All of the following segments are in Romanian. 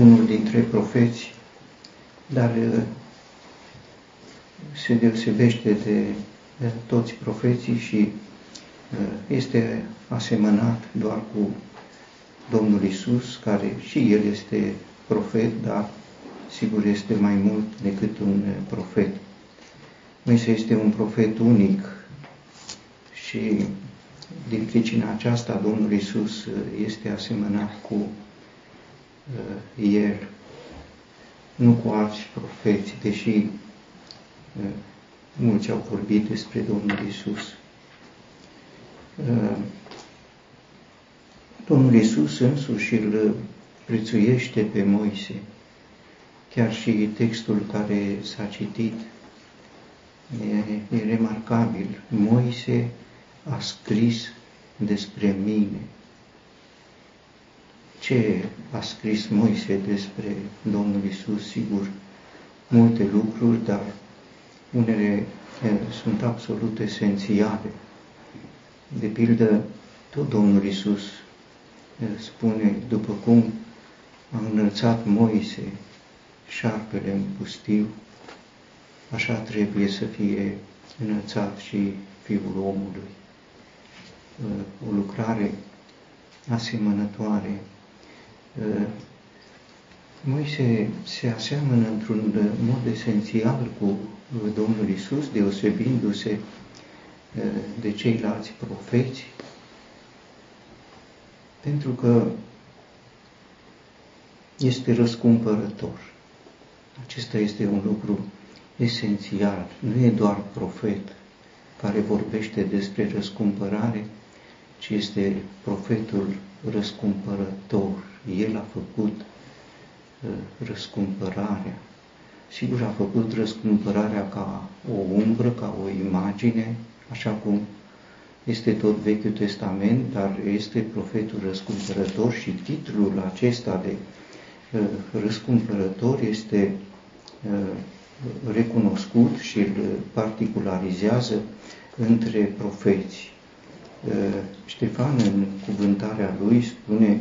unul dintre profeți, dar uh, se deosebește de toți profeții și uh, este asemănat doar cu Domnul Isus, care și El este profet, dar sigur este mai mult decât un profet. Moise este un profet unic și din pricina aceasta Domnul Isus este asemănat cu uh, El, nu cu alți profeți, deși uh, mulți au vorbit despre Domnul Isus. Uh, Domnul Isus însuși îl prețuiește pe Moise. Chiar și textul care s-a citit e, e remarcabil. Moise a scris despre mine. Ce a scris Moise despre Domnul Isus? Sigur, multe lucruri, dar unele sunt absolut esențiale. De pildă, tot Domnul Isus spune, după cum a înălțat Moise șarpele în pustiu, așa trebuie să fie înălțat și Fiul omului. O lucrare asemănătoare. Moise se aseamănă într-un mod esențial cu Domnul Isus, deosebindu-se de ceilalți profeți, pentru că este răscumpărător. Acesta este un lucru esențial. Nu e doar profet care vorbește despre răscumpărare, ci este profetul răscumpărător. El a făcut uh, răscumpărarea. Sigur, a făcut răscumpărarea ca o umbră, ca o imagine, așa cum este tot Vechiul Testament, dar este profetul răscumpărător și titlul acesta de uh, răscumpărător este uh, recunoscut și îl particularizează între profeți. Uh, Ștefan, în cuvântarea lui, spune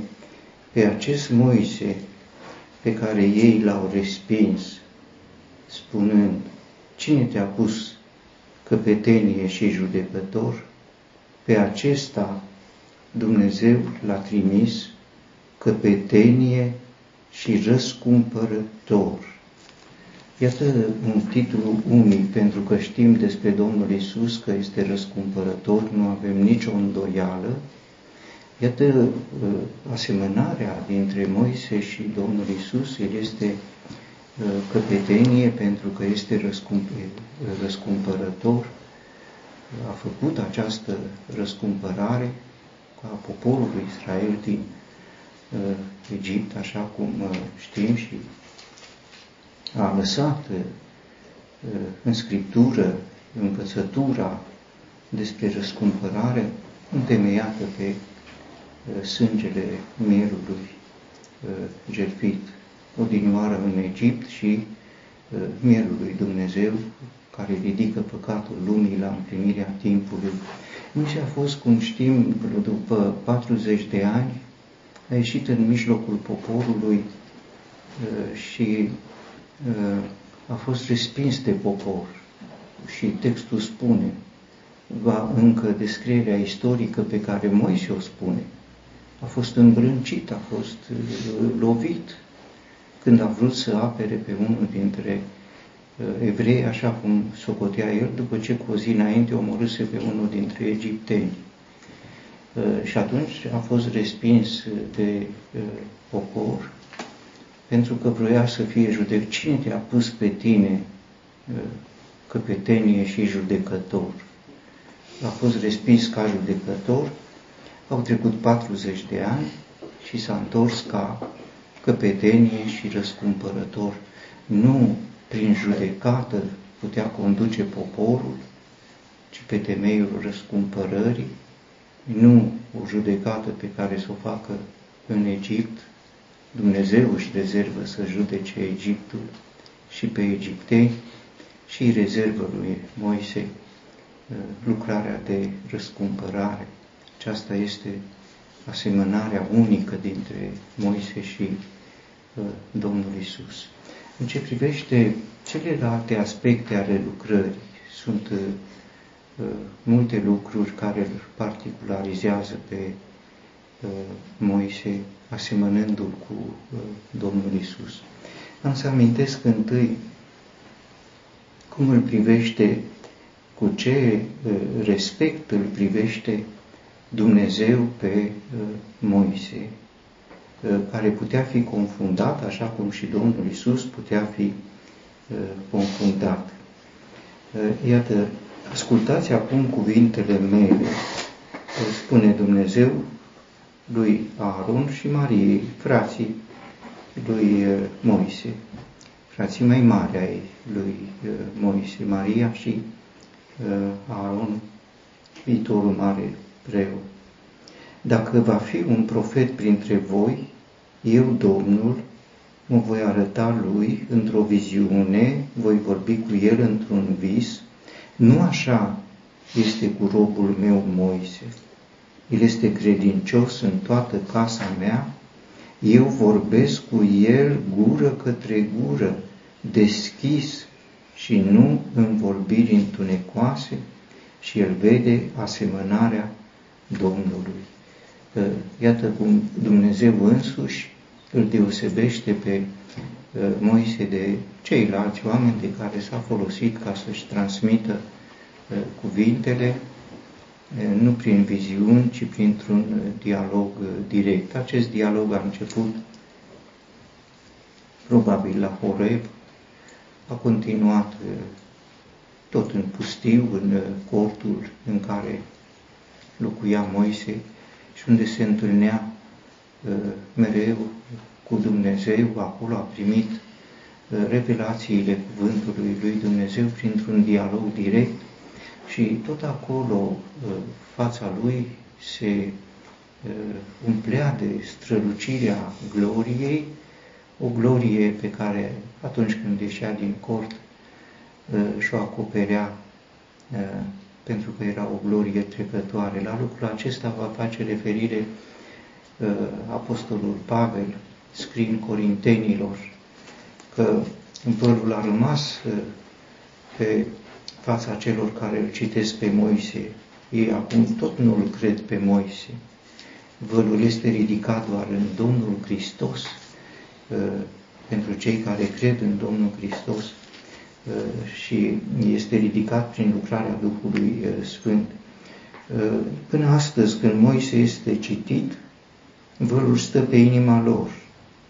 pe acest Moise pe care ei l-au respins, spunând, cine te-a pus căpetenie și judecător? Pe acesta Dumnezeu l-a trimis căpetenie și răscumpărător. Iată un titlu unic, pentru că știm despre Domnul Isus că este răscumpărător, nu avem nicio îndoială. Iată uh, asemănarea dintre Moise și Domnul Isus, el este uh, căpetenie pentru că este răscumpărător, a făcut această răscumpărare a poporului Israel din uh, Egipt, așa cum uh, știm și a lăsat uh, în Scriptură învățătura despre răscumpărare întemeiată pe uh, sângele mielului uh, jertfit odinioară în Egipt și uh, mielul Dumnezeu care ridică păcatul lumii la împlinirea timpului. Moise a fost, cum știm, după 40 de ani, a ieșit în mijlocul poporului uh, și uh, a fost respins de popor. Și textul spune, va încă descrierea istorică pe care Moise o spune. A fost îmbrâncit, a fost uh, lovit când a vrut să apere pe unul dintre Uh, evrei, așa cum socotea el, după ce cu o zi înainte omorâse pe unul dintre egipteni. Uh, și atunci a fost respins de uh, popor pentru că vroia să fie judec. Cine te-a pus pe tine căpetenie și judecător? A fost respins ca judecător, au trecut 40 de ani și s-a întors ca căpetenie și răscumpărător. Nu prin judecată putea conduce poporul, ci pe temeiul răscumpărării, nu o judecată pe care să o facă în Egipt. Dumnezeu își rezervă să judece Egiptul și pe egipteni și rezervă lui Moise uh, lucrarea de răscumpărare. Aceasta este asemănarea unică dintre Moise și Domnul Isus. În ce privește celelalte aspecte ale lucrării, sunt multe lucruri care îl particularizează pe Moise, asemănându-l cu Domnul Isus. Am să amintesc întâi cum îl privește, cu ce respect îl privește Dumnezeu pe Moise, care putea fi confundat, așa cum și Domnul Isus putea fi confundat. Iată, ascultați acum cuvintele mele, spune Dumnezeu lui Aaron și Mariei, frații lui Moise frații mai mari ai lui uh, Moise, Maria și uh, Aaron, viitorul mare preot. Dacă va fi un profet printre voi, eu, Domnul, mă voi arăta lui într-o viziune, voi vorbi cu el într-un vis. Nu așa este cu robul meu Moise. El este credincios în toată casa mea, eu vorbesc cu el gură către gură deschis și nu în vorbiri întunecoase și el vede asemănarea Domnului. Iată cum Dumnezeu însuși îl deosebește pe Moise de ceilalți oameni de care s-a folosit ca să-și transmită cuvintele, nu prin viziuni, ci printr-un dialog direct. Acest dialog a început probabil la Horeb, a continuat tot în pustiu, în cortul în care locuia Moise și unde se întâlnea mereu cu Dumnezeu, acolo a primit revelațiile cuvântului lui Dumnezeu printr-un dialog direct și tot acolo fața lui se umplea de strălucirea gloriei o glorie pe care atunci când ieșea din cort uh, și-o acoperea uh, pentru că era o glorie trecătoare. La lucrul acesta va face referire uh, Apostolul Pavel, scriind Corintenilor, că părul a rămas pe fața celor care îl citesc pe Moise. Ei acum tot nu îl cred pe Moise. Vălul este ridicat doar în Domnul Hristos, pentru cei care cred în Domnul Hristos uh, și este ridicat prin lucrarea Duhului uh, Sfânt. Uh, până astăzi, când Moise este citit, vărul stă pe inima lor,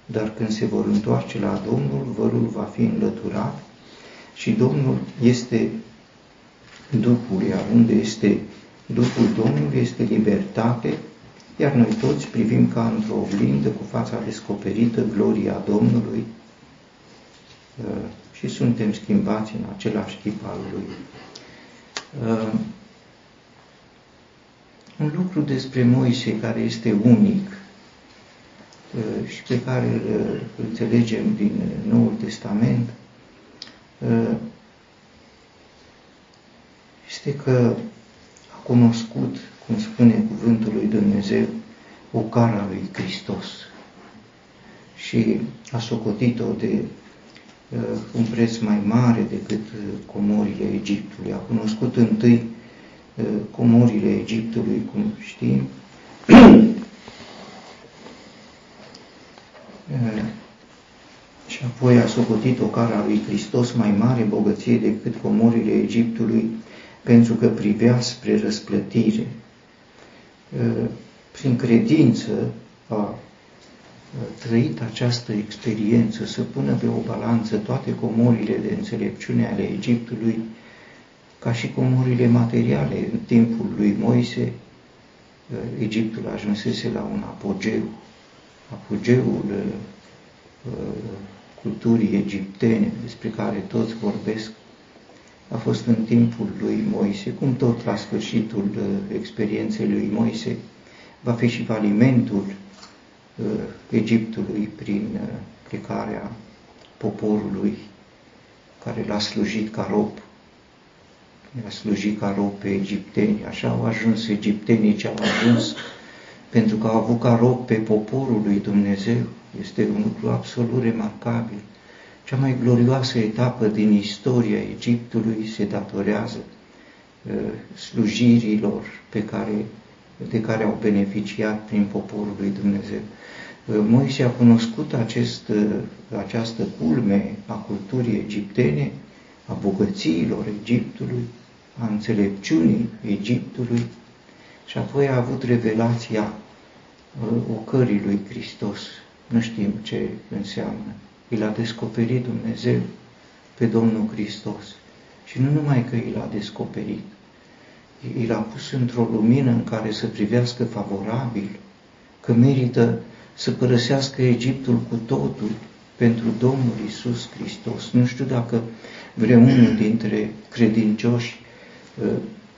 dar când se vor întoarce la Domnul, vărul va fi înlăturat și Domnul este Duhul, iar unde este Duhul Domnului este libertate, iar noi toți privim ca într-o oglindă cu fața descoperită gloria Domnului uh, și suntem schimbați în același chip al Lui. Uh, un lucru despre Moise care este unic uh, și pe care îl înțelegem din Noul Testament este că a cunoscut cum spune cuvântul lui Dumnezeu, o cara lui Hristos. Și a socotit-o de uh, un preț mai mare decât uh, comorile Egiptului. A cunoscut întâi uh, comorile Egiptului, cum știm, uh, și apoi a socotit o cara lui Hristos mai mare bogăție decât comorile Egiptului, pentru că privea spre răsplătire prin credință a trăit această experiență, să pună pe o balanță toate comorile de înțelepciune ale Egiptului, ca și comorile materiale. În timpul lui Moise, Egiptul ajunsese la un apogeu, apogeul culturii egiptene, despre care toți vorbesc, a fost în timpul lui Moise, cum tot la sfârșitul uh, experienței lui Moise va fi și falimentul uh, Egiptului prin uh, plecarea poporului care l-a slujit ca rob. L-a slujit ca rob pe egipteni. Așa au ajuns egiptenii ce au ajuns pentru că au avut ca rob pe poporul lui Dumnezeu. Este un lucru absolut remarcabil. Cea mai glorioasă etapă din istoria Egiptului se datorează slujirilor pe care, de care au beneficiat prin poporul lui Dumnezeu. Moise a cunoscut acest, această culme a culturii egiptene, a bogățiilor Egiptului, a înțelepciunii Egiptului și apoi a avut revelația uh, ocării lui Hristos. Nu știm ce înseamnă. El a descoperit Dumnezeu pe Domnul Hristos. Și nu numai că el a descoperit, el a pus într-o lumină în care să privească favorabil, că merită să părăsească Egiptul cu totul pentru Domnul Isus Hristos. Nu știu dacă vreunul dintre credincioși uh,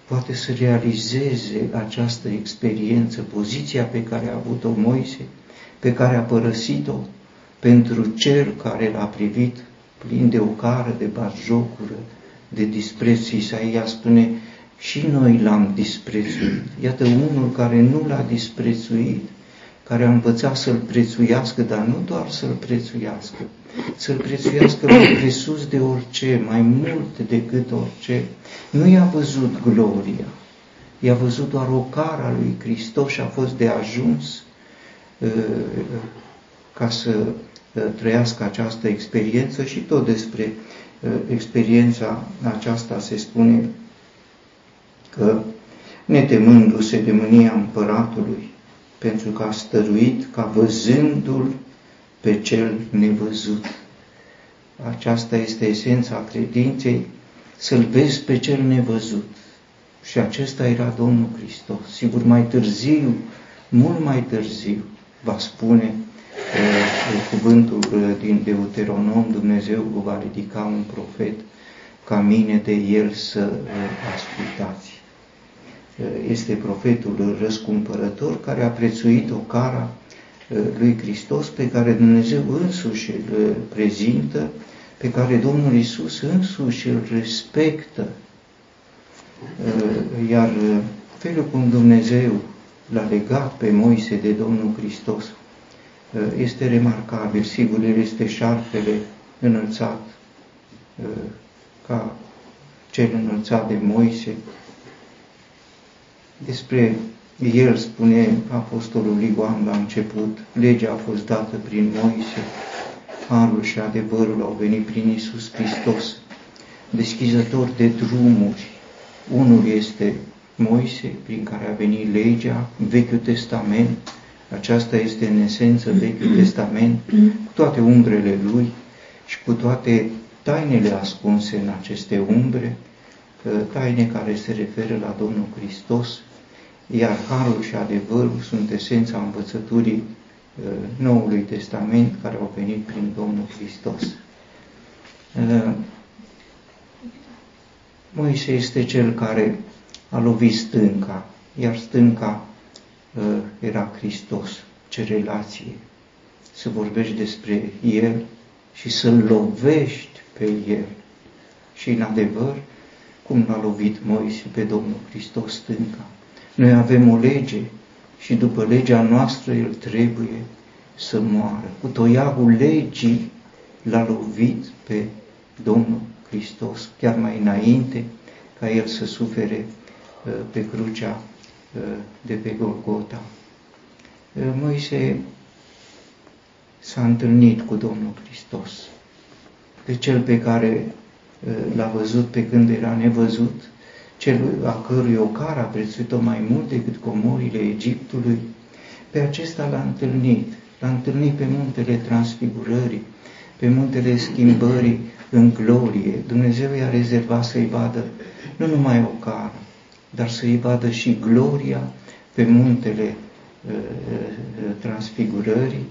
poate să realizeze această experiență, poziția pe care a avut-o Moise, pe care a părăsit-o pentru cel care l-a privit plin de ocară, de batjocură, de dispreț. Isaia spune, și noi l-am disprețuit. Iată unul care nu l-a disprețuit, care a învățat să-l prețuiască, dar nu doar să-l prețuiască, să-l prețuiască mai presus de orice, mai mult decât orice. Nu i-a văzut gloria, i-a văzut doar o cara lui Hristos și a fost de ajuns uh, ca să uh, trăiască această experiență și tot despre uh, experiența aceasta se spune că netemându-se de mânia împăratului, pentru că a stăruit ca văzându-l pe cel nevăzut. Aceasta este esența credinței, să-L vezi pe cel nevăzut. Și acesta era Domnul Hristos. Sigur, mai târziu, mult mai târziu, va spune uh, cuvântul uh, din Deuteronom, Dumnezeu va ridica un profet ca mine de el să uh, ascultați. Uh, este profetul răscumpărător care a prețuit o cara uh, lui Hristos pe care Dumnezeu însuși îl prezintă, pe care Domnul Isus însuși îl respectă. Uh, iar felul cum Dumnezeu l-a legat pe Moise de Domnul Hristos este remarcabil. Sigur, el este șarpele înălțat ca cel înălțat de Moise, despre el spune Apostolul Ioan la început, legea a fost dată prin Moise, harul și adevărul au venit prin Isus Hristos, deschizător de drumuri. Unul este Moise, prin care a venit legea, Vechiul Testament, aceasta este în esență Vechiul Testament, cu toate umbrele lui și cu toate tainele ascunse în aceste umbre, taine care se referă la Domnul Hristos, iar Harul și adevărul sunt esența învățăturii uh, Noului Testament care au venit prin Domnul Hristos. Uh, Moise este cel care a lovit stânca, iar stânca uh, era Hristos. Ce relație! Să vorbești despre El și să-L lovești pe El. Și în adevăr, cum l-a lovit Moise pe Domnul Hristos stânca, noi avem o lege și după legea noastră el trebuie să moară. Cu toiagul legii l-a lovit pe Domnul Hristos, chiar mai înainte ca el să sufere uh, pe crucea uh, de pe Golgota. Uh, Moise s-a întâlnit cu Domnul Hristos, pe cel pe care l-a văzut pe când era nevăzut, celui a cărui ocar a prețuit-o mai mult decât comorile Egiptului, pe acesta l-a întâlnit, l-a întâlnit pe muntele transfigurării, pe muntele schimbării în glorie. Dumnezeu i-a rezervat să-i vadă nu numai ocară, dar să-i vadă și gloria pe muntele uh, uh, transfigurării,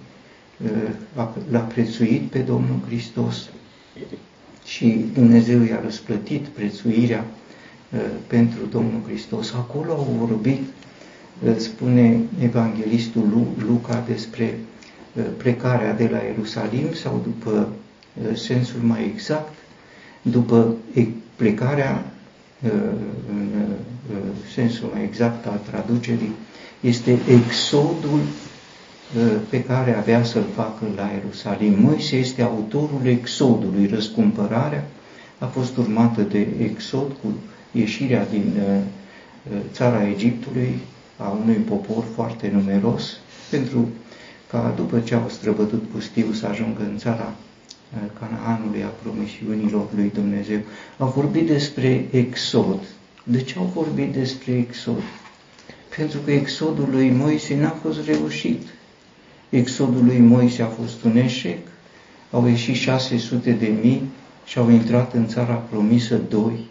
uh, l-a prețuit pe Domnul Hristos și Dumnezeu i-a răsplătit prețuirea Uh, pentru Domnul Hristos. Acolo au vorbit, uh, spune evanghelistul Luca, despre uh, plecarea de la Ierusalim sau după sensul mai exact, după plecarea în sensul mai exact al traducerii, este exodul pe care avea să-l facă la Ierusalim. Moise este autorul exodului, răscumpărarea a fost urmată de exod cu ieșirea din țara Egiptului a unui popor foarte numeros, pentru ca după ce au străbătut pustiu să ajungă în țara Canaanului, a promisiunilor lui Dumnezeu. Au vorbit despre exod. De ce au vorbit despre exod? Pentru că exodul lui Moise n-a fost reușit. Exodul lui Moise a fost un eșec. Au ieșit 600 de mii și au intrat în țara promisă doi.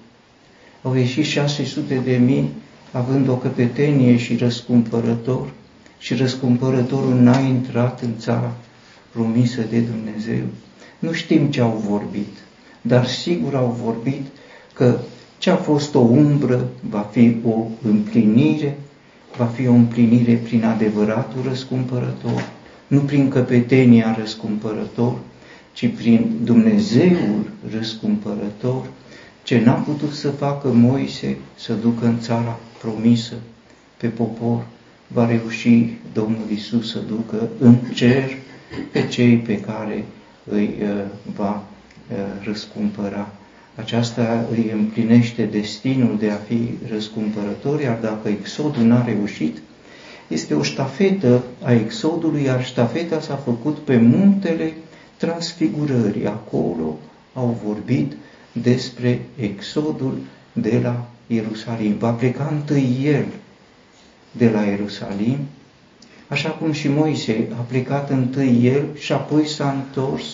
Au ieșit 600 de mii având o căpetenie și răscumpărător. Și răscumpărătorul n-a intrat în țara promisă de Dumnezeu. Nu știm ce au vorbit, dar sigur au vorbit că ce a fost o umbră va fi o împlinire, va fi o împlinire prin adevăratul răscumpărător, nu prin căpetenia răscumpărător, ci prin Dumnezeul răscumpărător, ce n-a putut să facă Moise să ducă în țara promisă pe popor, va reuși Domnul Isus să ducă în cer pe cei pe care îi uh, va uh, răscumpăra. Aceasta îi împlinește destinul de a fi răscumpărător, iar dacă exodul n-a reușit, este o ștafetă a exodului, iar ștafeta s-a făcut pe muntele transfigurării. Acolo au vorbit despre exodul de la Ierusalim. Va pleca întâi el de la Ierusalim, așa cum și Moise a plecat întâi el și apoi s-a întors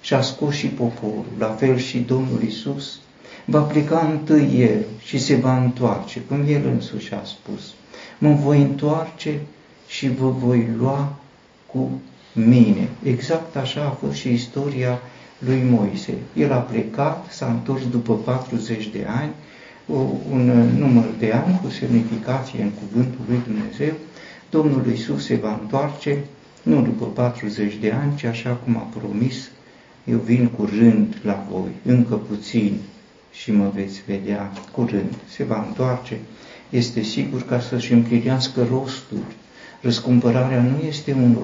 și a scos și poporul, la fel și Domnul Isus, va pleca întâi el și se va întoarce, cum el însuși a spus. Mă voi întoarce și vă voi lua cu mine. Exact așa a fost și istoria lui Moise. El a plecat, s-a întors după 40 de ani, un număr de ani cu semnificație în cuvântul lui Dumnezeu, Domnul Iisus se va întoarce, nu după 40 de ani, ci așa cum a promis, eu vin curând la voi, încă puțin și mă veți vedea curând. Se va întoarce, este sigur ca să-și împlinească rostul. Răscumpărarea nu este un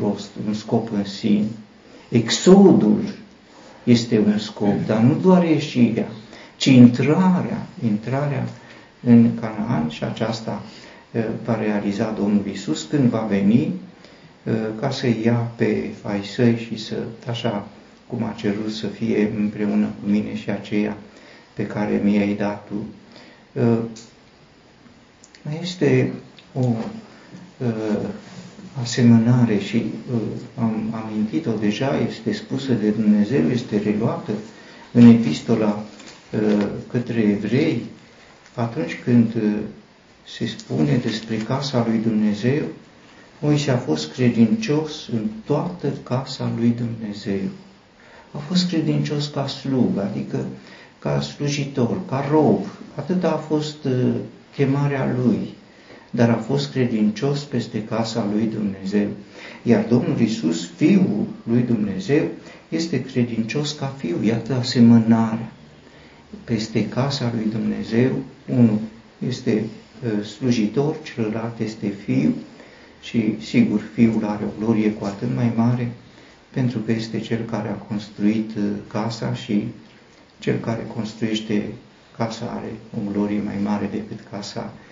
rost, un scop în sine. Exodul este un scop, dar nu doar ieșirea, ci intrarea, intrarea în Canaan și aceasta va realiza Domnul Isus când va veni ca să ia pe ai săi și să, așa cum a cerut să fie împreună cu mine și aceea pe care mi-ai dat tu. Mai este o asemănare și am amintit-o deja, este spusă de Dumnezeu, este reluată în epistola către evrei, atunci când se spune despre casa lui Dumnezeu, Moise a fost credincios în toată casa lui Dumnezeu. A fost credincios ca slug, adică ca slujitor, ca rob. Atât a fost chemarea lui, dar a fost credincios peste casa lui Dumnezeu. Iar Domnul Isus, Fiul lui Dumnezeu, este credincios ca fiu. Iată asemănarea peste casa lui Dumnezeu. Unul este uh, slujitor, celălalt este fiu și sigur fiul are o glorie cu atât mai mare pentru că este cel care a construit uh, casa și cel care construiește casa are o glorie mai mare decât casa uh,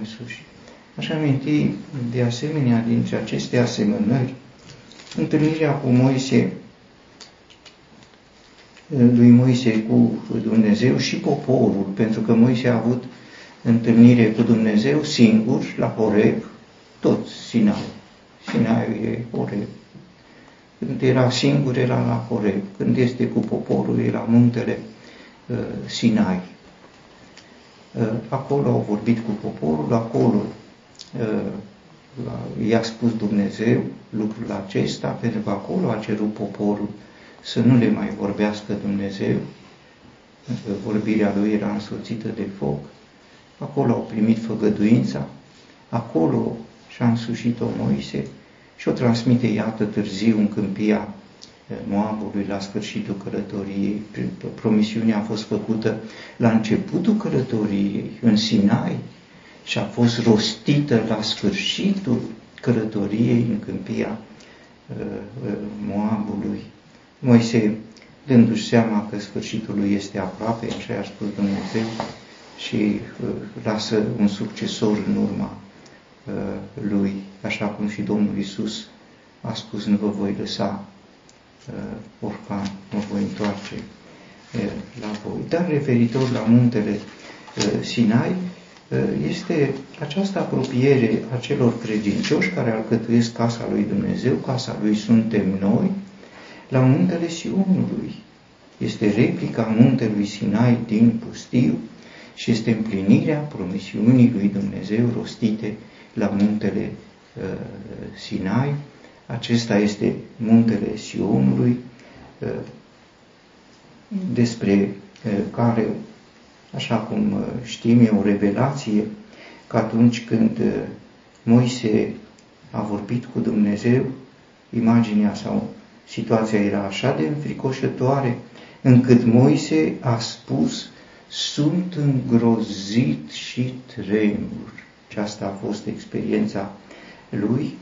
însuși. Aș aminti de asemenea dintre aceste asemănări întâlnirea cu Moise lui Moise cu Dumnezeu și poporul, pentru că Moise a avut întâlnire cu Dumnezeu singur la Horeb, tot Sinai. Sinai e Horeb. Când era singur, era la Horeb. Când este cu poporul, e la muntele uh, Sinai. Uh, acolo au vorbit cu poporul, acolo uh, i-a spus Dumnezeu lucrul acesta, pentru că acolo a cerut poporul să nu le mai vorbească Dumnezeu, vorbirea lui era însoțită de foc, acolo au primit făgăduința, acolo și-a însușit-o Moise și o transmite, iată, târziu în câmpia eh, Moabului la sfârșitul călătoriei. Promisiunea a fost făcută la începutul călătoriei, în Sinai, și a fost rostită la sfârșitul călătoriei în câmpia Moabului. Moise, dându-și seama că sfârșitul lui este aproape, așa a spus Dumnezeu, și lasă un succesor în urma lui, așa cum și Domnul Isus a spus, nu vă voi lăsa orfan, mă voi întoarce la voi. Dar referitor la muntele Sinai, este această apropiere a celor credincioși care alcătuiesc casa lui Dumnezeu, casa lui suntem noi, la muntele Sionului. Este replica muntelui Sinai din pustiu și este împlinirea promisiunii lui Dumnezeu rostite la muntele uh, Sinai. Acesta este muntele Sionului, uh, despre uh, care așa cum uh, știm, e o revelație că atunci când uh, Moise a vorbit cu Dumnezeu, imaginea sau situația era așa de înfricoșătoare, încât Moise a spus, sunt îngrozit și tremur. Și asta a fost experiența lui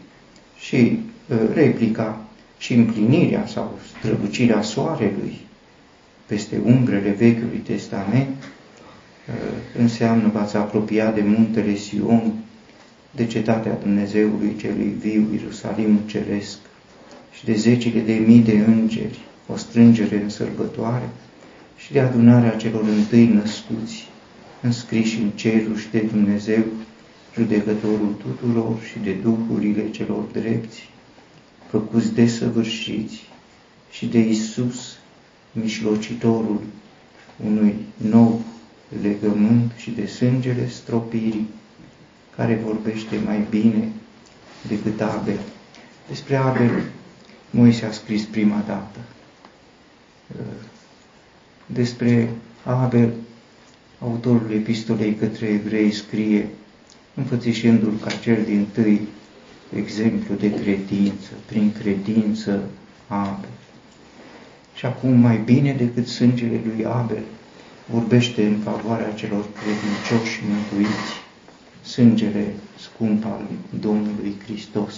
și uh, replica și împlinirea sau strălucirea soarelui peste umbrele Vechiului Testament Uh, înseamnă v-ați apropiat de muntele Sion, de cetatea Dumnezeului celui viu, Ierusalimul ceresc, și de zecile de mii de îngeri, o strângere în sărbătoare, și de adunarea celor întâi născuți, înscriși în cerul și de Dumnezeu, judecătorul tuturor și de duhurile celor drepți, făcuți desăvârșiți, și de Isus, mișlocitorul unui nou legământ și de sângele stropirii, care vorbește mai bine decât Abel. Despre Abel, Moise a scris prima dată. Despre Abel, autorul epistolei către evrei scrie, înfățișându-l ca cel din tâi exemplu de credință, prin credință Abel. Și acum, mai bine decât sângele lui Abel, vorbește în favoarea celor credincioși și mântuiți, sângele scump al Domnului Hristos.